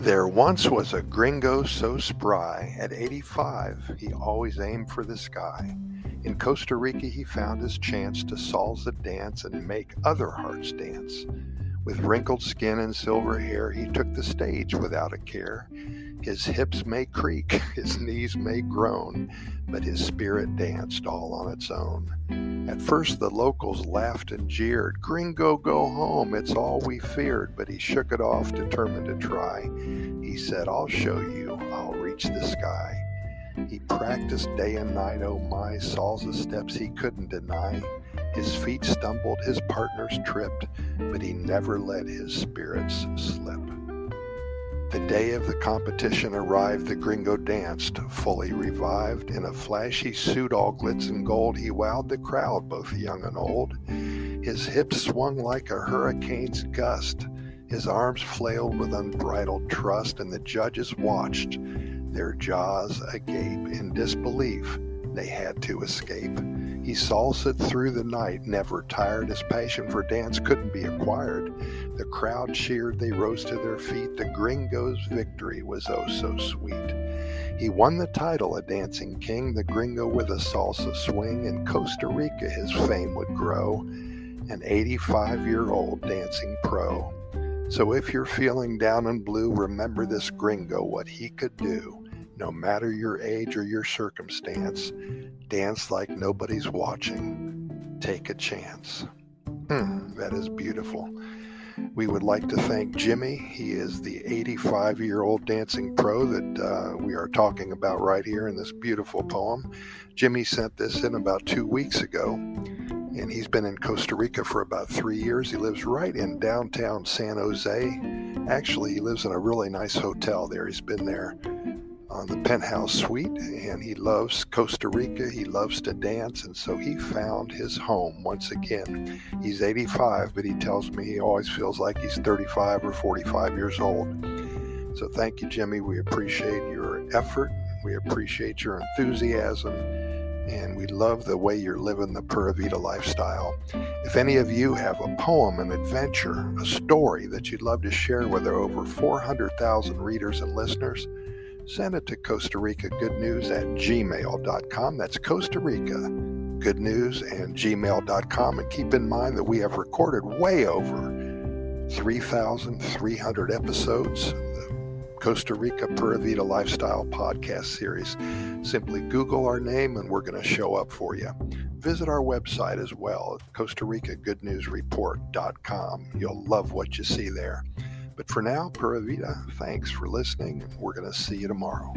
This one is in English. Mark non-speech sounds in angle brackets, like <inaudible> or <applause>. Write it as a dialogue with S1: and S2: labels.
S1: There once was a gringo so spry, at 85 he always aimed for the sky. In Costa Rica he found his chance to salsa dance and make other hearts dance. With wrinkled skin and silver hair he took the stage without a care. His hips may creak, <laughs> his knees may groan, but his spirit danced all on its own. At first the locals laughed and jeered, Gringo, go home, it's all we feared. But he shook it off, determined to try. He said, I'll show you, I'll reach the sky. He practiced day and night, oh my, salsa steps he couldn't deny. His feet stumbled, his partners tripped, but he never let his spirits slip. The day of the competition arrived, the gringo danced, fully revived. In a flashy suit all glitz and gold, he wowed the crowd, both young and old. His hips swung like a hurricane's gust, his arms flailed with unbridled trust, and the judges watched, their jaws agape in disbelief. They had to escape. He salsaed through the night, never tired. His passion for dance couldn't be acquired. The crowd cheered, they rose to their feet. The gringo's victory was oh so sweet. He won the title a dancing king, the gringo with a salsa swing. In Costa Rica, his fame would grow. An 85 year old dancing pro. So if you're feeling down and blue, remember this gringo, what he could do no matter your age or your circumstance. Dance like nobody's watching. Take a chance. Hmm, that is beautiful. We would like to thank Jimmy. He is the 85 year old dancing pro that uh, we are talking about right here in this beautiful poem. Jimmy sent this in about two weeks ago, and he's been in Costa Rica for about three years. He lives right in downtown San Jose. Actually, he lives in a really nice hotel there. He's been there on the penthouse suite, and he loves Costa Rica. He loves to dance, and so he found his home once again. He's 85, but he tells me he always feels like he's 35 or 45 years old. So thank you, Jimmy. We appreciate your effort. We appreciate your enthusiasm. And we love the way you're living the Pura Vida lifestyle. If any of you have a poem, an adventure, a story that you'd love to share with our over 400,000 readers and listeners, send it to Costa Rica Good News at gmail.com. That's Costa Rica Good News and gmail.com. And keep in mind that we have recorded way over 3,300 episodes. The Costa Rica Pura Vida Lifestyle podcast series. Simply Google our name and we're going to show up for you. Visit our website as well Costa Rica Good News Report.com. You'll love what you see there. But for now, Pura Vida, thanks for listening. We're going to see you tomorrow.